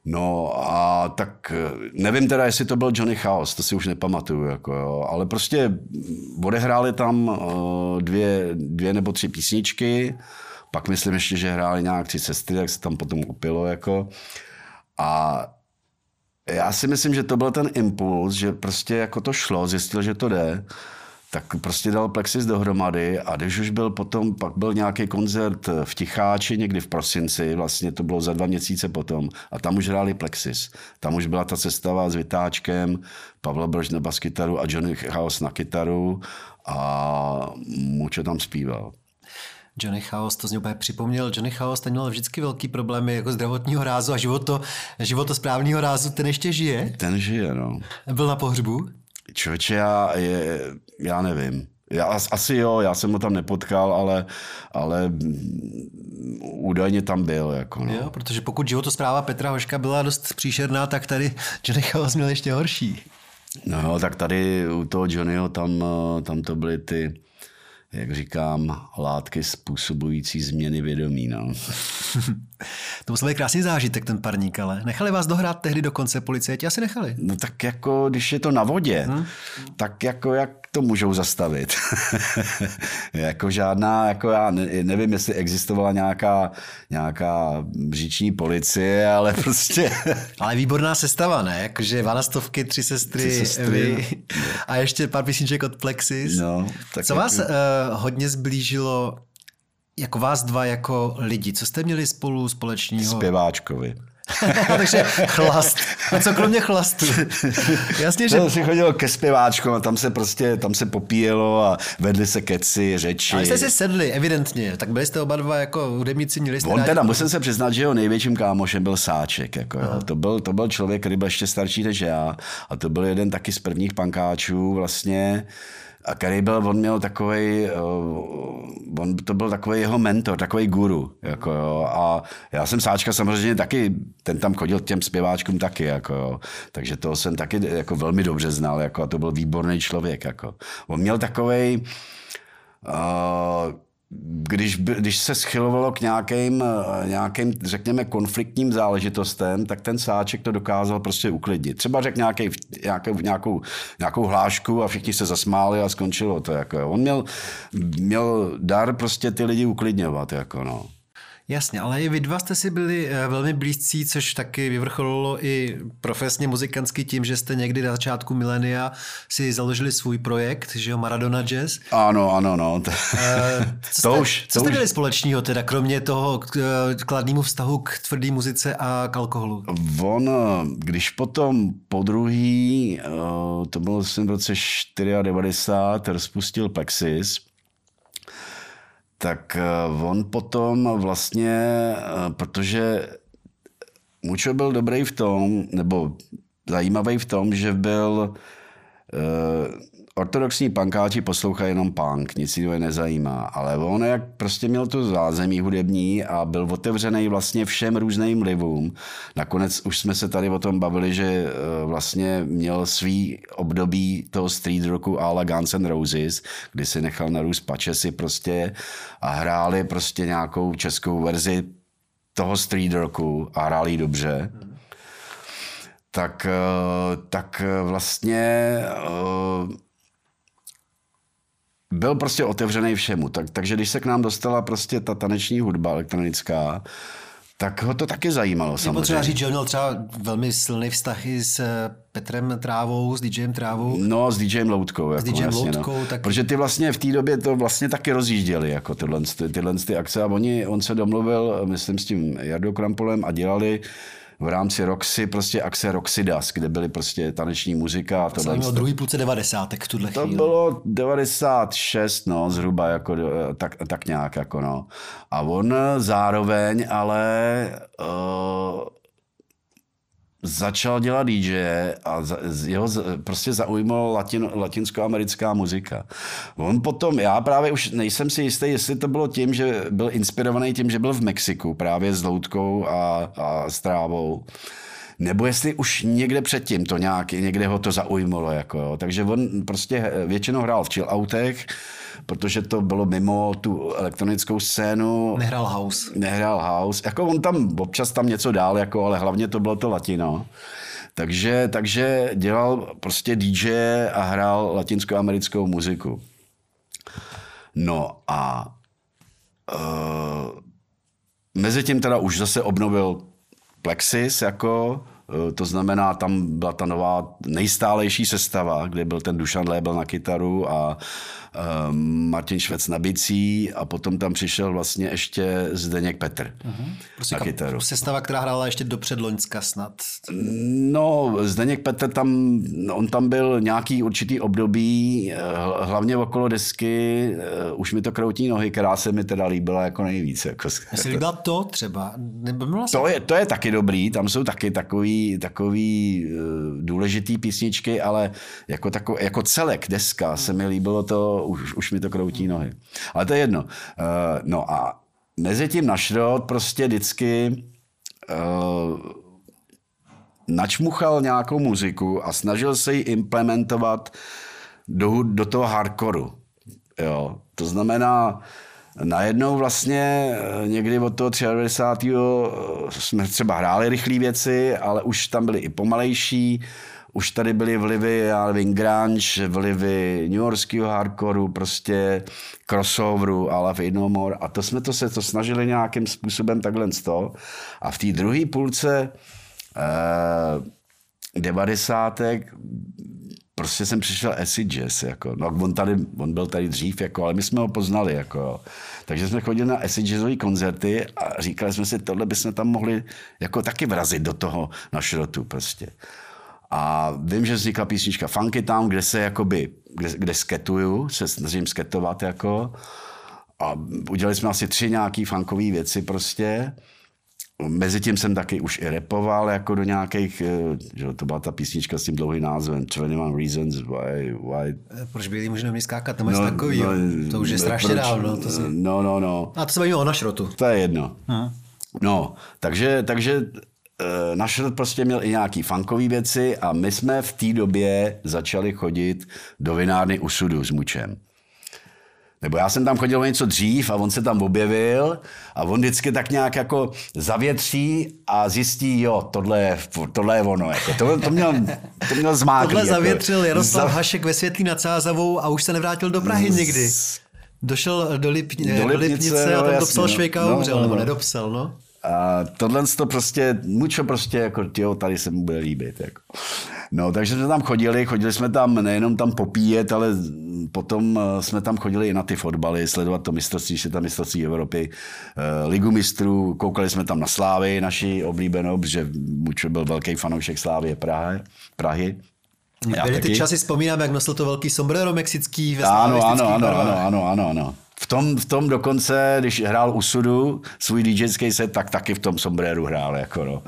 No a tak nevím teda, jestli to byl Johnny Chaos, to si už nepamatuju, jako jo, ale prostě odehráli tam uh, dvě, dvě nebo tři písničky, pak myslím ještě, že hráli nějak tři sestry, tak se tam potom upilo, jako. A já si myslím, že to byl ten impuls, že prostě jako to šlo, zjistil, že to jde, tak prostě dal Plexis dohromady a když už byl potom, pak byl nějaký koncert v Ticháči někdy v prosinci, vlastně to bylo za dva měsíce potom a tam už hráli Plexis. Tam už byla ta sestava s Vytáčkem, Pavel Brož na baskytaru a Johnny Chaos na kytaru a Mučo tam zpíval. Johnny Chaos, to z něj úplně připomněl. Johnny Chaos ten měl vždycky velký problémy jako zdravotního rázu a životo, životosprávního rázu. Ten ještě žije? Ten žije, no. Byl na pohřbu? Člověče, já, je, já nevím. Já, asi jo, já jsem ho tam nepotkal, ale, ale údajně tam byl. Jako no. Jo, protože pokud životospráva Petra Hoška byla dost příšerná, tak tady Johnny Chaos měl ještě horší. No, tak tady u toho Johnnyho tam, tam to byly ty jak říkám, látky způsobující změny vědomí. No. to musel být krásný zážitek, ten parník, ale nechali vás dohrát tehdy do konce policajti? Asi nechali. No tak jako, když je to na vodě, hmm. tak jako jak to můžou zastavit? jako žádná, jako já ne, nevím, jestli existovala nějaká, nějaká říční policie, ale prostě... ale výborná sestava, ne? Jakože vanastovky, tři sestry, tři sestry vy, a ještě pár písniček od Plexis. No, tak Co jako... vás uh, hodně zblížilo jako vás dva jako lidi? Co jste měli spolu společného? Zpěváčkovi. Takže chlast. A co kromě chlastu? Jasně, že... si chodil ke zpěváčkům a tam se prostě, tam se popíjelo a vedli se keci, řeči. A jste si sedli, evidentně. Tak byli jste oba dva jako hudebníci, měli jste On teda, musím se přiznat, že jeho největším kámošem byl Sáček. Jako, jo. To, byl, to byl člověk, který byl ještě starší než já. A to byl jeden taky z prvních pankáčů vlastně a který byl, on měl takový, eh, on to byl takový jeho mentor, takový guru, jako jo. A já jsem Sáčka samozřejmě taky, ten tam chodil těm zpěváčkům taky, jako jo. Takže to jsem taky jako velmi dobře znal, jako a to byl výborný člověk, jako. On měl takový, uh, když, když se schylovalo k nějakým, nějakým, řekněme, konfliktním záležitostem, tak ten sáček to dokázal prostě uklidnit. Třeba řekl nějaký, nějakou, nějakou, nějakou hlášku a všichni se zasmáli a skončilo to. Jako. On měl, měl dar prostě ty lidi uklidňovat. Jako, no. Jasně, ale i vy dva jste si byli eh, velmi blízcí, což taky vyvrcholilo i profesně muzikantsky tím, že jste někdy na začátku milénia si založili svůj projekt, že jo, Maradona Jazz. Ano, ano, no. To, eh, co to jste, už, co to jste měli společného teda, kromě toho eh, kladnému vztahu k tvrdé muzice a k alkoholu? On, když potom po druhý, to bylo v roce 94, rozpustil Plexis, tak eh, on potom vlastně, eh, protože Mučo byl dobrý v tom, nebo zajímavý v tom, že byl uh, ortodoxní pankáči poslouchají jenom punk, nic jiného nezajímá, ale on jak prostě měl tu zázemí hudební a byl otevřený vlastně všem různým vlivům. Nakonec už jsme se tady o tom bavili, že eh, vlastně měl svý období toho street rocku a la Guns N' Roses, kdy si nechal narůst pačesy prostě a hráli prostě nějakou českou verzi toho street rocku a hráli dobře. Tak, eh, tak vlastně eh, byl prostě otevřený všemu. Tak, takže když se k nám dostala prostě ta taneční hudba elektronická, tak ho to taky zajímalo Je samozřejmě. potřeba říct, že on měl třeba velmi silný vztah i s eh, Petrem Trávou, s DJem Trávou. No, s DJem Loutkou. Jako, DJem jasně, Loutkou no. taky. Protože ty vlastně v té době to vlastně taky rozjížděli, jako tyhle, ty- tyhle ty akce. A oni, on se domluvil, myslím, s tím Jardou Krampolem a dělali v rámci Roxy prostě akce Roxidas, kde byly prostě taneční muzika. A To tohle. měl druhý půlce devadesátek v tuhle To chvíli. bylo 96, no, zhruba jako, eh, tak, tak nějak, jako no. A on zároveň ale uh, začal dělat DJ a jeho prostě zaujmul latin, latinskoamerická muzika. On potom, já právě už nejsem si jistý, jestli to bylo tím, že byl inspirovaný tím, že byl v Mexiku právě s Loutkou a, a s Trávou. Nebo jestli už někde předtím to nějak, někde ho to zaujmulo. Jako, jo. Takže on prostě většinou hrál v chilloutech, protože to bylo mimo tu elektronickou scénu. Nehrál house. Nehrál house. Jako on tam občas tam něco dál, jako, ale hlavně to bylo to latino. Takže, takže dělal prostě DJ a hrál latinskoamerickou muziku. No a uh, mezi tím teda už zase obnovil Plexis, jako, eh, to znamená, tam byla ta nová nejstálejší sestava, kde byl ten Dušan Lébel na kytaru a uh, Martin Švec na bicí a potom tam přišel vlastně ještě Zdeněk Petr Prostě na kap- kytaru. Sestava, která hrála ještě do předloňska snad. No, Zdeněk Petr tam, on tam byl nějaký určitý období, eh, hlavně okolo desky, eh, už mi to kroutí nohy, která se mi teda líbila jako nejvíc. Jako, Jestli líbila to třeba, nebo To je, to je taky dobrý, tam jsou taky takový, takový uh, důležitý písničky, ale jako, tako, jako celek deska se mi líbilo to, už, už mi to kroutí nohy. Ale to je jedno. Uh, no a mezi tím na šrot prostě vždycky uh, načmuchal nějakou muziku a snažil se ji implementovat do, do toho hardcoreu. Jo. To znamená, najednou vlastně eh, někdy od toho 93. jsme třeba hráli rychlé věci, ale už tam byly i pomalejší, už tady byly vlivy, já nevím, grunge, vlivy New Yorkského hardcoreu, prostě crossoveru, ale v No More. A to jsme to se to snažili nějakým způsobem takhle z toho. A v té druhé půlce eh, devadesátek prostě jsem přišel acid jazz, jako. No, on, tady, on byl tady dřív, jako, ale my jsme ho poznali, jako. Takže jsme chodili na acid jazzové koncerty a říkali jsme si, tohle bychom tam mohli jako taky vrazit do toho na šrotu prostě. A vím, že vznikla písnička Funky Town, kde se jakoby, kde, kde sketuju, se snažím sketovat jako. A udělali jsme asi tři nějaký funkové věci prostě. Mezitím jsem taky už i repoval jako do nějakých, eh, že to byla ta písnička s tím dlouhým názvem 21 Reasons Why, why Eh, Proč bílí muži neměli skákat, nebo no, takový, no, to už je strašně proč- dávno. To si... No, no, no. A to se bavíme o našrotu. To je jedno. Aha. No, takže, takže eh, náš rod prostě měl i nějaký funkové věci a my jsme v té době začali chodit do vinárny u sudu s mučem. Nebo já jsem tam chodil o něco dřív a on se tam objevil a on vždycky tak nějak jako zavětří a zjistí, jo, tohle je, tohle je ono. Jako. To, to, měl, to měl zmáklý. Tohle jako. zavětřil Jaroslav Za- Hašek ve Světlí nad Sázavou a už se nevrátil do Prahy nikdy. Došel do, Lip, do, Lipnice, Lipnice a no, tam jasně, dopsal no. Švejka a No, umřel, no, nebo no. nedopsal, no. A tohle to prostě, mučo prostě jako, jo, tady se mu bude líbit. Jako. No, takže jsme tam chodili, chodili jsme tam nejenom tam popíjet, ale potom eh, jsme tam chodili i na ty fotbaly, sledovat to mistrovství, že tam mistrovství Evropy, eh, ligu mistrů, koukali jsme tam na Slávy, naši oblíbenou, protože byl velký fanoušek Slávy Prahy. Prahy. Já Byly ty taky. časy, vzpomínám, jak nosil to velký sombrero mexický ve Ano, ano, ano, ano, ano, ano, ano. V tom, v tom dokonce, když hrál u sudu svůj DJský set, tak taky v tom sombréru hrál. Jako no.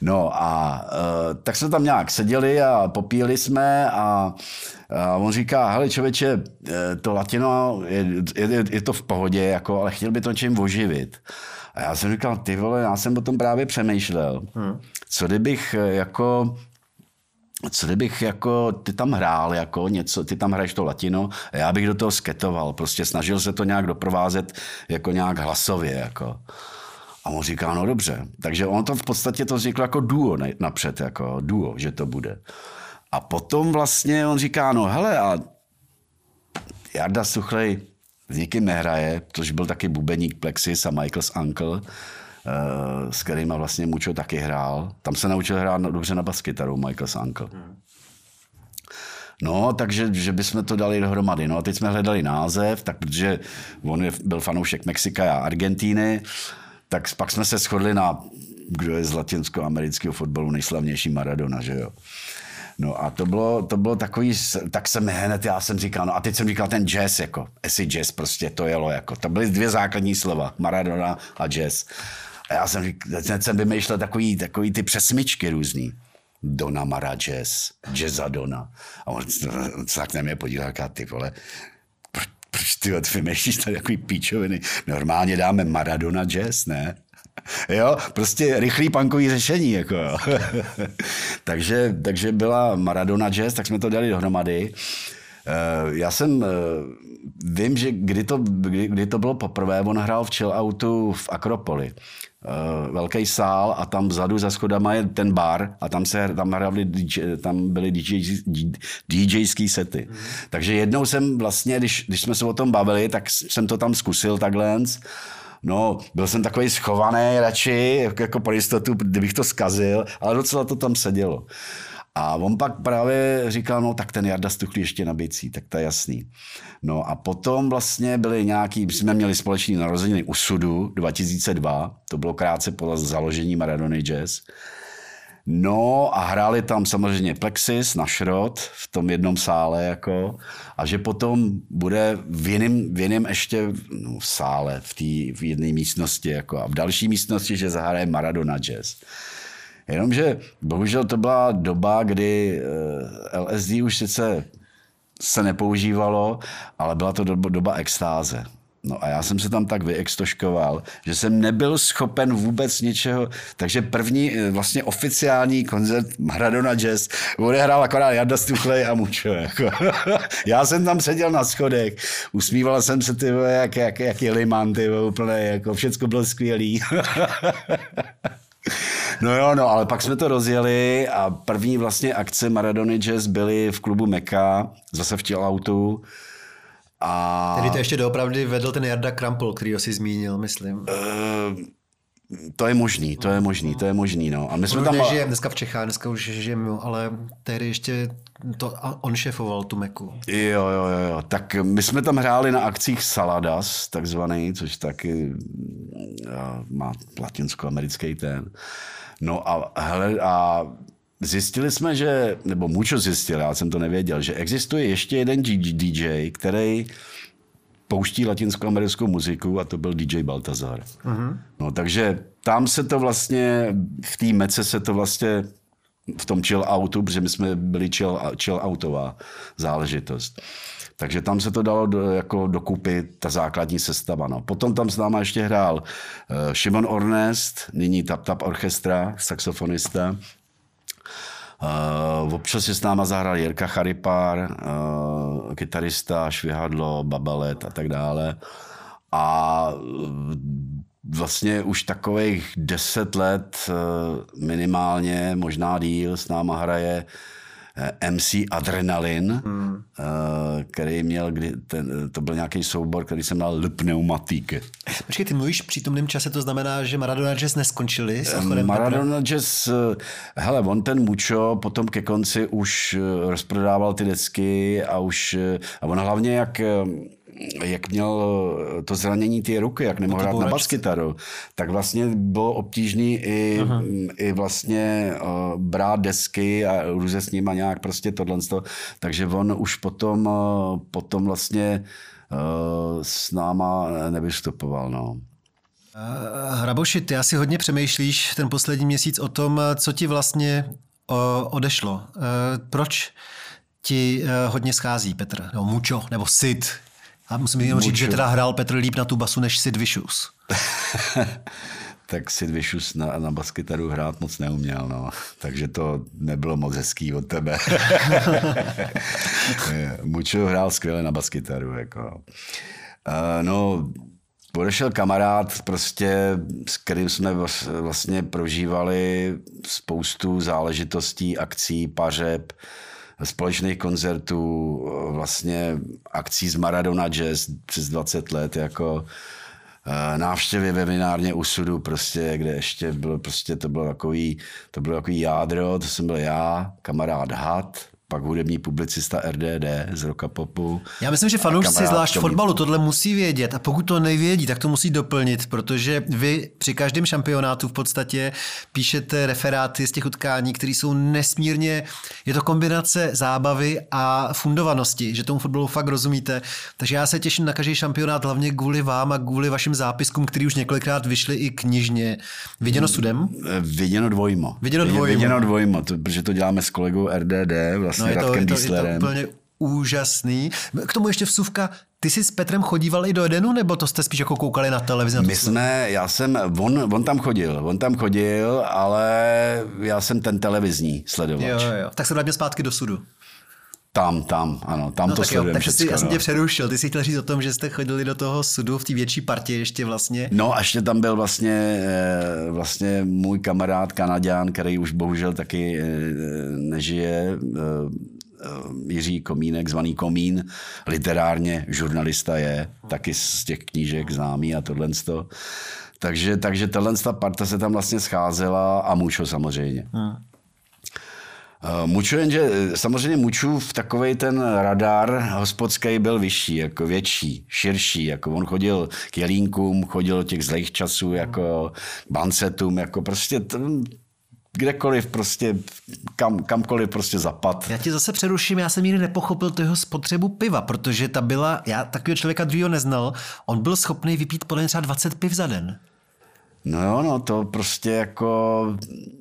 No a uh, tak jsme tam nějak seděli a popíjeli jsme a a on říká, hele člověče, eh, to latino, je, je, je to v pohodě, jako, ale chtěl by to čím oživit. A já jsem říkal, ty vole, já jsem o tom právě přemýšlel. Hmm. Co kdybych eh, jako co kdybych jako, ty tam hrál jako něco, ty tam hraješ to latino a já bych do toho sketoval, prostě snažil se to nějak doprovázet jako nějak hlasově, jako. A on říká, no dobře. Takže on to v podstatě to vzniklo jako duo napřed, jako duo, že to bude. A potom vlastně on říká, no hele, a Jarda Suchlej s nikým nehraje, což byl taky bubeník Plexis a Michael's Uncle, eh, s kterými vlastně Mučo taky hrál. Tam se naučil hrát dobře na baskytaru, Michael's Uncle. No, takže že bychom to dali dohromady. No a teď jsme hledali název, tak protože on je, byl fanoušek Mexika a Argentíny, tak pak jsme se shodli na, kdo je z latinskoamerického fotbalu nejslavnější Maradona, že jo. No a to bylo, to bylo takový, tak jsem hned, já jsem říkal, no a teď jsem říkal ten jazz, jako, esi jazz, prostě to jelo, jako, to byly dvě základní slova, Maradona a jazz. A já jsem říkal, teď jsem vymýšlel takový, takový ty přesmičky různý. Dona Mara Jazz, Dona. A on se tak na mě podíval, ty vole, proč, ty vymýšlíš tady takový píčoviny? Normálně dáme Maradona Jazz, ne? Jo, prostě rychlý punkový řešení. Jako. takže, takže byla Maradona Jazz, tak jsme to dali dohromady. Eh, já jsem, eh, vím, že kdy to, kdy, kdy to bylo poprvé, on hrál v chill outu v Akropoli. Uh, velký sál a tam vzadu za schodama je ten bar a tam se tam DJ, tam byly DJ, DJský sety. Mm. Takže jednou jsem vlastně, když, když jsme se o tom bavili, tak jsem to tam zkusil takhle No, byl jsem takový schovaný radši, jako pro jistotu, kdybych to zkazil, ale docela to tam sedělo. A on pak právě říkal, no tak ten Jarda Stuchlý ještě na bicí, tak to je jasný. No a potom vlastně byly nějaký, jsme měli společný narozeniny u Sudu 2002, to bylo krátce po založení Maradony Jazz. No a hráli tam samozřejmě Plexis na šrot v tom jednom sále jako a že potom bude v jiném, v jiném ještě no, v sále, v té v jedné místnosti jako a v další místnosti, že zahraje Maradona Jazz. Jenomže bohužel to byla doba, kdy eh, LSD už sice se nepoužívalo, ale byla to doba, doba extáze. No a já jsem se tam tak vyextoškoval, že jsem nebyl schopen vůbec ničeho. Takže první eh, vlastně oficiální koncert Maradona Jazz odehrál akorát Jarda Stuchlej a Mučo. Jako. já jsem tam seděl na schodech, usmíval jsem se ty jak, jak, jak Jeliman, ty úplně, jako všecko bylo skvělý. No jo, no, ale pak jsme to rozjeli a první vlastně akce Maradony Jazz byly v klubu Meka, zase v autu. A... Tedy to ještě doopravdy vedl ten Jarda Krampol, který ho si zmínil, myslím. Uh, to je možný, to je možný, to je možný, no. A my jsme tam... nežije dneska v Čechách, dneska už žijeme, ale tehdy ještě to, on šefoval tu Meku. Jo, jo, jo, jo. Tak my jsme tam hráli na akcích Saladas, takzvaný, což taky má latinsko-americký ten. No a, hele, a zjistili jsme, že, nebo Mučo zjistil, já jsem to nevěděl, že existuje ještě jeden DJ, který pouští latinskoamerickou muziku a to byl DJ Baltazar. Uh-huh. No takže tam se to vlastně, v té mece se to vlastně v tom chill outu, protože my jsme byli chill, chill outová záležitost. Takže tam se to dalo do, jako dokupy ta základní sestava. No. Potom tam s náma ještě hrál uh, Šimon Ornest, nyní Tap Tap Orchestra, saxofonista. Uh, občas si s náma zahrál Jirka Charipár, uh, kytarista, švihadlo, babalet a tak dále. A vlastně už takových deset let minimálně, možná díl s náma hraje Eh, MC Adrenalin, hmm. Eh, který měl, kdy ten, to byl nějaký soubor, který jsem dal Le Pneumatique. Počkej, ty mluvíš v přítomném čase, to znamená, že Maradona Jazz neskončili s eh, Maradona Petra? Jazz, hele, on ten Mucho potom ke konci už rozprodával ty desky a už, a on hlavně jak jak měl to zranění ty ruky, jak nemohl hrát na baskytaru, tak vlastně bylo obtížný i, i vlastně uh, brát desky a různě s nima nějak prostě tohle. Takže on už potom, uh, potom vlastně uh, s náma nevystupoval. No. Hraboši, ty asi hodně přemýšlíš ten poslední měsíc o tom, co ti vlastně odešlo. Proč ti hodně schází Petr, nebo Mučo, nebo Sid, a musím jenom říct, že teda hrál Petr líp na tu basu než Sid Vicious. tak Sid Vicious na, na baskytaru hrát moc neuměl, no. Takže to nebylo moc hezký od tebe. Mučo hrál skvěle na baskytaru, jako. Uh, no, odešel kamarád, prostě, s kterým jsme vlastně prožívali spoustu záležitostí, akcí, pařeb, společných koncertů, vlastně akcí z Maradona Jazz přes 20 let, jako eh, návštěvy ve vinárně u sudu, prostě, kde ještě bylo, prostě to bylo takový, to bylo takový jádro, to jsem byl já, kamarád Had, pak hudební publicista RDD z Roka Popu. Já myslím, že fanoušci zvlášť fotbalu tohle musí vědět a pokud to nevědí, tak to musí doplnit, protože vy při každém šampionátu v podstatě píšete referáty z těch utkání, které jsou nesmírně, je to kombinace zábavy a fundovanosti, že tomu fotbalu fakt rozumíte. Takže já se těším na každý šampionát hlavně kvůli vám a kvůli vašim zápiskům, který už několikrát vyšly i knižně. Viděno sudem? Viděno dvojmo. Viděno dvojmo. Viděno dvojmo, to, protože to děláme s kolegou RDD, vlastně no, je to, je to, je to úplně úžasný. K tomu ještě vsuvka, ty jsi s Petrem chodíval i do Edenu, nebo to jste spíš jako koukali na televizi? Na My jsme, já jsem, on, on tam chodil, on tam chodil, ale já jsem ten televizní sledovač. Jo, jo. Tak se vrátíme zpátky do sudu. Tam, tam, ano, tam no, to sledujeme Takže jsi, já jsem tě přerušil, ty jsi chtěl říct o tom, že jste chodili do toho sudu v té větší partě ještě vlastně. No a ještě tam byl vlastně, eh, vlastně můj kamarád Kanaďan, který už bohužel taky eh, nežije, eh, Jiří Komínek, zvaný Komín, literárně žurnalista je, taky z těch knížek známý a tohle. Takže, takže tahle parta se tam vlastně scházela a Mučo samozřejmě. Hmm. Eh, Muču jenže, eh, samozřejmě Muču v takový ten radar hospodský byl vyšší, jako větší, širší, jako on chodil k jelínkům, chodil těch zlejch časů, jako bancetům, jako prostě t- kdekoliv prostě, kam, kamkoliv prostě zapad. Já ti zase přeruším, já jsem nikdy nepochopil toho spotřebu piva, protože ta byla, já takového člověka druhého neznal, on byl schopný vypít podle třeba 20 piv za den. No jo, no to prostě jako,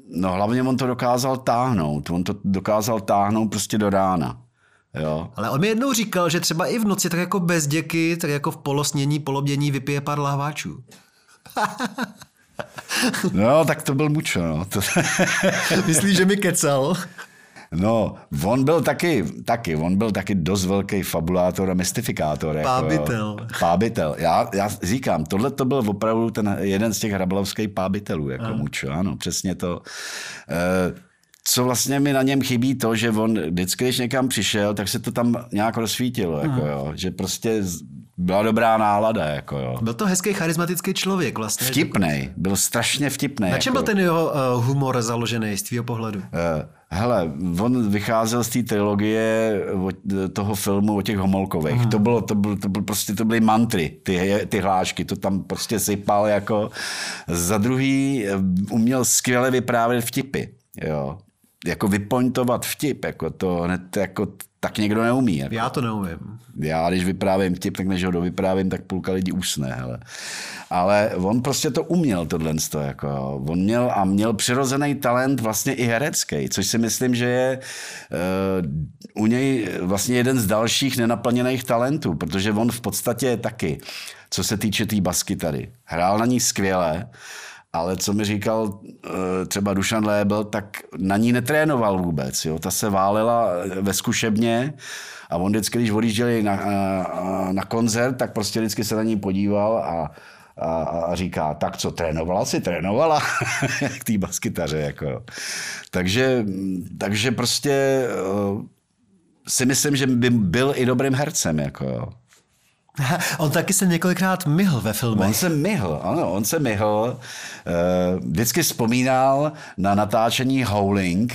no hlavně on to dokázal táhnout, on to dokázal táhnout prostě do rána. Jo. Ale on mi jednou říkal, že třeba i v noci tak jako bez děky, tak jako v polosnění, polobdění vypije pár lahváčů. no, tak to byl mučo, no. To... Myslíš, že mi kecal? No, on byl taky, taky, on byl taky dost velký fabulátor a mystifikátor. Jako, pábitel. Pábitel. Já, já říkám, tohle to byl opravdu ten jeden z těch hrablovských pábitelů, jako mučo, ano, přesně to. E, co vlastně mi na něm chybí to, že on vždycky, když někam přišel, tak se to tam nějak rozsvítilo, jako jo, že prostě byla dobrá nálada. Jako jo. Byl to hezký, charismatický člověk vlastně. Vtipný, byl strašně vtipný. Na čem jako. byl ten jeho uh, humor založený z tvého pohledu? Uh, hele, on vycházel z té trilogie toho filmu o těch homolkových. Hmm. To bylo, to bylo, to bylo prostě, to byly mantry, ty, ty hlášky, to tam prostě sypal jako. Za druhý eh, uměl skvěle vyprávět vtipy. Jo jako vypointovat vtip, jako to hned jako tak někdo neumí. Jako. Já to neumím. Já, když vyprávím tip, tak než ho dovyprávím, tak půlka lidí usne. Hele. Ale on prostě to uměl, tohle. Jako. On měl a měl přirozený talent vlastně i herecký, což si myslím, že je uh, u něj vlastně jeden z dalších nenaplněných talentů, protože on v podstatě taky, co se týče té tý basky tady, hrál na ní skvěle, ale co mi říkal eh, třeba Dušan Lébel, tak na ní netrénoval vůbec. Jo? Ta se válela ve zkušebně a on vždycky, když odjížděli na, na, na koncert, tak prostě vždycky se na ní podíval a, a, a říká, tak co, trénovala si? Trénovala k té baskytaře. Jako. Takže, takže prostě eh, si myslím, že by byl i dobrým hercem. Jako. On taky se několikrát myhl ve filmech. On se myhl, ano, on se myhl. Eh, vždycky vzpomínal na natáčení Howling,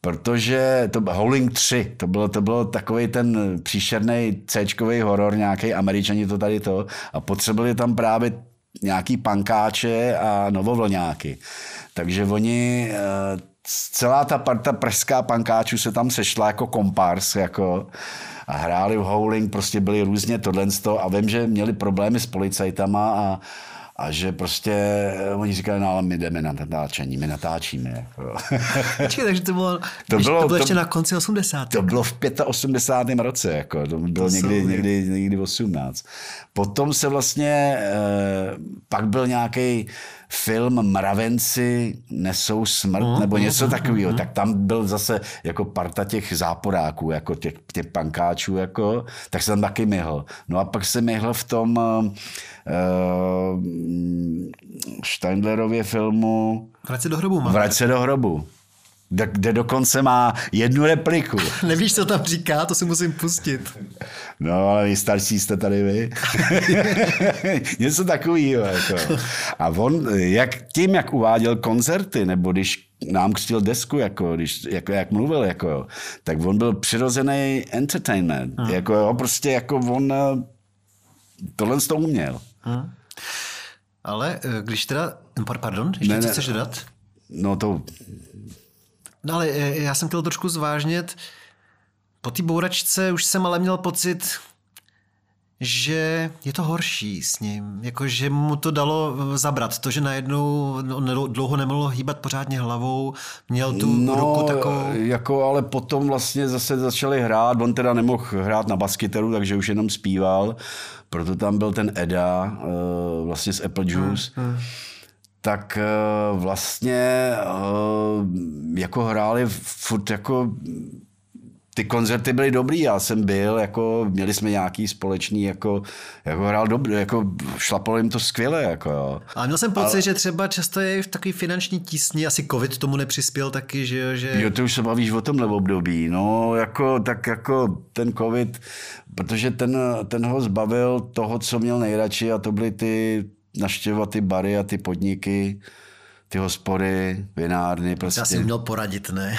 protože to Howling 3, to bylo, to bylo takový ten příšerný c horor, nějaký američani to tady to, a potřebovali tam právě nějaký pankáče a novovlňáky. Takže oni, eh, celá ta parta pražská pankáčů se tam sešla jako kompars, jako a hráli v Howling, prostě byli různě tohle a vím, že měli problémy s policajtama a, a že prostě eh, oni říkali, no ale my jdeme na natáčení, my natáčíme. Jako. Počkej, takže to bylo, to bylo, to bylo ještě to, na konci 80. To bylo v 85. roce, jako, to bylo to někdy, někdy, někdy 18. Potom se vlastně, eh, pak byl nějaký film Mravenci nesou smrt, mm, nebo něco mm, takového, mm, tak tam byl zase jako parta těch záporáků, jako těch, těch pankáčů, jako, tak jsem tam taky myhl. No a pak se myhl v tom uh, Steindlerově filmu Vrať se do hrobu. Vrať se do hrobu. Kde dokonce má jednu repliku. Nevíš, co tam říká, to si musím pustit. No, ale vy starší jste tady vy. Něco takového. Jako. A on, jak, tím, jak uváděl koncerty, nebo když nám křtil desku, jako, když, jako, jak mluvil, jako, tak on byl přirozený entertainment. Hmm. Jako, jo, prostě jako on eh, tohle to uměl. Hmm. Ale eh, když teda, pardon, ještě ne, chceš dodat? No to No ale eh, já jsem chtěl trošku zvážnět. Po té bouračce už jsem ale měl pocit, že je to horší s ním. Jako, že mu to dalo eh, zabrat. To, že najednou dlouho nemohlo hýbat pořádně hlavou, měl tu no, ruku takovou... jako ale potom vlastně zase začali hrát. On teda nemohl hrát na baskyteru, takže už jenom zpíval. Proto tam byl ten Eda, vlastně z Apple Juice. Hmm, hmm tak eh, vlastně eh, jako hráli furt jako ty koncerty byly dobrý, já jsem byl, jako, měli jsme nějaký společný, jako, jako hrál dobře, jako šlapalo jim to skvěle. Jako, jo. Ale měl jsem pocit, Ale... že třeba často je v takový finanční tísni, asi covid tomu nepřispěl taky, že jo? Že... Jo, ty už se bavíš o tomhle období, no, jako, tak jako ten covid, protože ten, ten ho zbavil toho, co měl nejradši a to byly ty naštěvovat ty bary a ty podniky, ty hospody, vinárny. Prostě. Já jsem měl poradit, ne?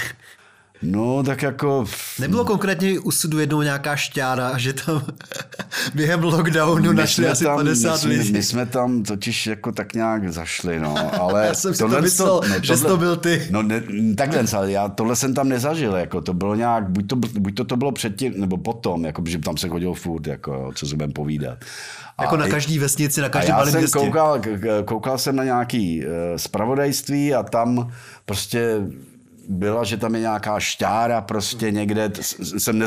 No, tak jako... Nebylo konkrétně u sudu jednou nějaká šťára, že tam během lockdownu my našli asi tam, 50 my, lidí. My jsme tam totiž jako tak nějak zašli, no, ale... já jsem si to myslel, to, no, že tohle, to byl ty. No, ne, takhle, ale já tohle jsem tam nezažil, jako to bylo nějak, buď to, buď to, to bylo předtím, nebo potom, jako, že tam se chodil furt, jako, co se budeme povídat. Jako a na každý vesnici, na každém malém městě. Koukal, koukal jsem na nějaký uh, spravodajství a tam prostě byla, že tam je nějaká šťára prostě někde, jsem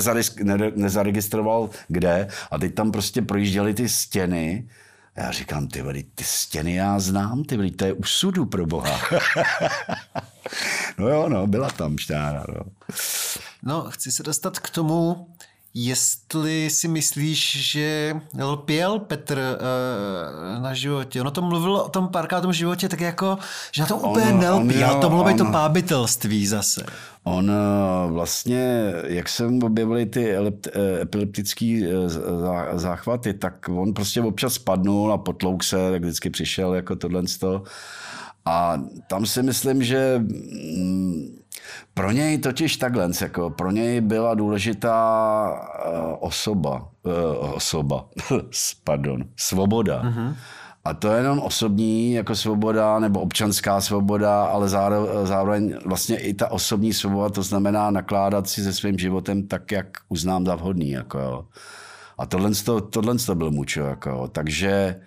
nezaregistroval kde a teď tam prostě projížděly ty stěny já říkám, ty vody, ty stěny já znám, ty vody, to je u sudu pro boha. no jo, no, byla tam šťára, no. No, chci se dostat k tomu, jestli si myslíš, že lpěl Petr uh, na životě. Ono to mluvilo o tom párkrát o tom životě, tak jako, že na to úplně on, nelpí, ale to mohlo být to pábitelství zase. On eh, vlastně, jak se mu objevily ty eh, epileptické záchvaty, tak on prostě občas spadnul a potlouk se, tak vždycky přišel jako tohle. A tam si myslím, že mm, pro něj totiž takhle, jako pro něj byla důležitá uh, osoba, uh, osoba, pardon, svoboda. Mm-hmm. A to je jenom osobní jako svoboda nebo občanská svoboda, ale zároveň vlastně i ta osobní svoboda, to znamená nakládat si se svým životem tak, jak uznám za vhodný. Jako jo. A tohle, to, tohle to byl mučo. Jako jo. Takže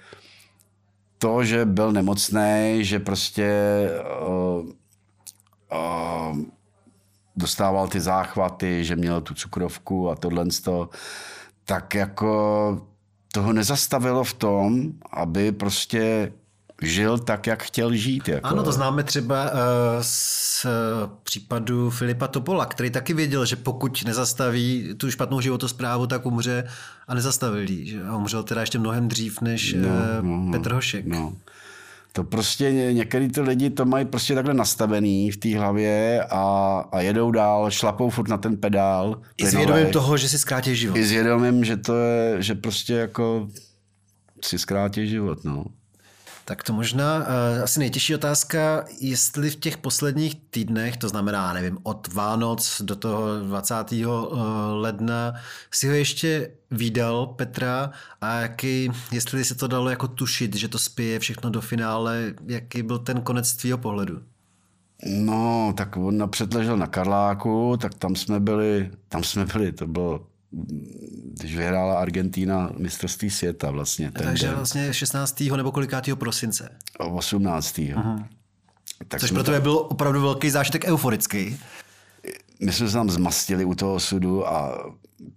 to, že byl nemocný, že prostě uh, uh, dostával ty záchvaty, že měl tu cukrovku a tohle, tak jako toho nezastavilo v tom, aby prostě žil tak, jak chtěl žít. Jako. Ano, to známe třeba uh, z případu Filipa Topola, který taky věděl, že pokud nezastaví tu špatnou životosprávu, tak umře a nezastavil ji. Umřel teda ještě mnohem dřív než no, uh, no, Petr Hošek. No. To prostě některý ty lidi to mají prostě takhle nastavený v té hlavě a, a jedou dál, šlapou furt na ten pedál. I s vědomím toho, že si zkrátí život. I s vědomím, že to je, že prostě jako si zkrátí život, no. Tak to možná uh, asi nejtěžší otázka, jestli v těch posledních týdnech, to znamená, nevím, od Vánoc do toho 20. Uh, eh, ledna, si ho ještě výdal Petra a jaký, jestli se to dalo jako tušit, že to spěje všechno do finále, jaký byl ten konec tvýho pohledu? No, tak on napřed ležel na Karláku, tak tam jsme byli, tam jsme byli, to bylo když vyhrála Argentína mistrovství světa vlastně. Ten Takže den. vlastně 16. nebo kolikátého prosince? 18. Uh-huh. Tak Což pro tebe byl opravdu velký zážitek euforický. my jsme se tam zmastili u toho sudu a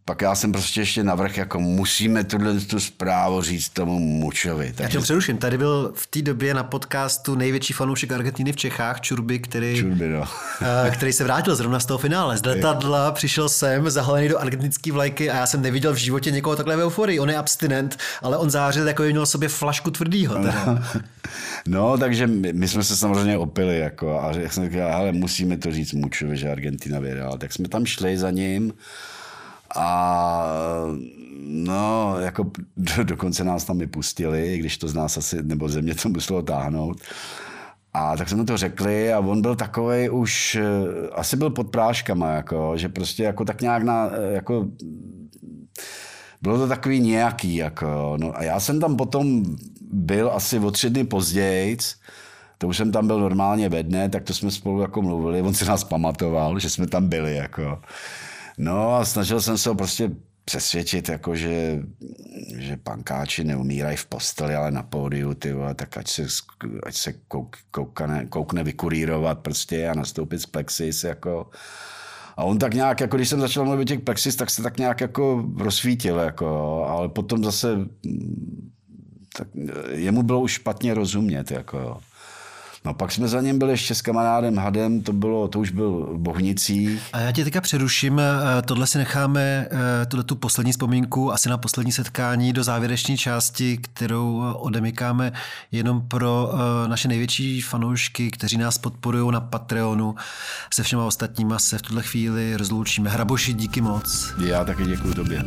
pak já jsem prostě ještě navrh, jako musíme tuhle tu zprávu říct tomu Mučovi. Takže... Já tě přeruším. Tady byl v té době na podcastu největší fanoušek Argentiny v Čechách, Čurby, který, Čurby, no. Eh, který se vrátil zrovna z toho finále. Z letadla přišel sem, zahalený do argentinské vlajky a já jsem neviděl v životě někoho takhle v euforii. On je abstinent, ale on zářil, jako měl sobě flašku tvrdýho. No, no, takže my, my, jsme se samozřejmě opili jako, a jsem říkal, ale musíme to říct Mučovi, že Argentina vyhrála. Tak jsme tam šli za ním a no, jako do, dokonce nás tam i pustili, když to z nás asi, nebo země to muselo táhnout. A tak jsme to řekli a on byl takový už, eh, asi byl pod práškama, jako, že prostě jako tak nějak na, eh, jako, bylo to takový nějaký, jako, no a já jsem tam potom byl asi o tři dny později, to už jsem tam byl normálně ve dne, tak to jsme spolu jako mluvili, on se nás pamatoval, že jsme tam byli, jako. No a snažil jsem se ho prostě přesvědčit, jako že, že pankáči neumírají v posteli, ale na pódiu, ty vole, tak ať se, ať se kouk, koukne, koukne vykurírovat prostě a nastoupit z plexis, jako. A on tak nějak, jako když jsem začal mluvit těch plexis, tak se tak nějak jako rozsvítil, jako, ale potom zase tak jemu bylo už špatně rozumět, jako. No pak jsme za ním byli ještě s kamarádem Hadem, to, bylo, to už byl v Bohnicích. A já tě teďka přeruším, eh, tohle si necháme, eh, tuhle tu poslední vzpomínku, asi na poslední setkání do závěreční části, kterou odemykáme jenom pro eh, naše největší fanoušky, kteří nás podporují na Patreonu. Se všema ostatníma se v tuhle chvíli rozloučíme. Hraboši, díky moc. Já taky děkuji tobě.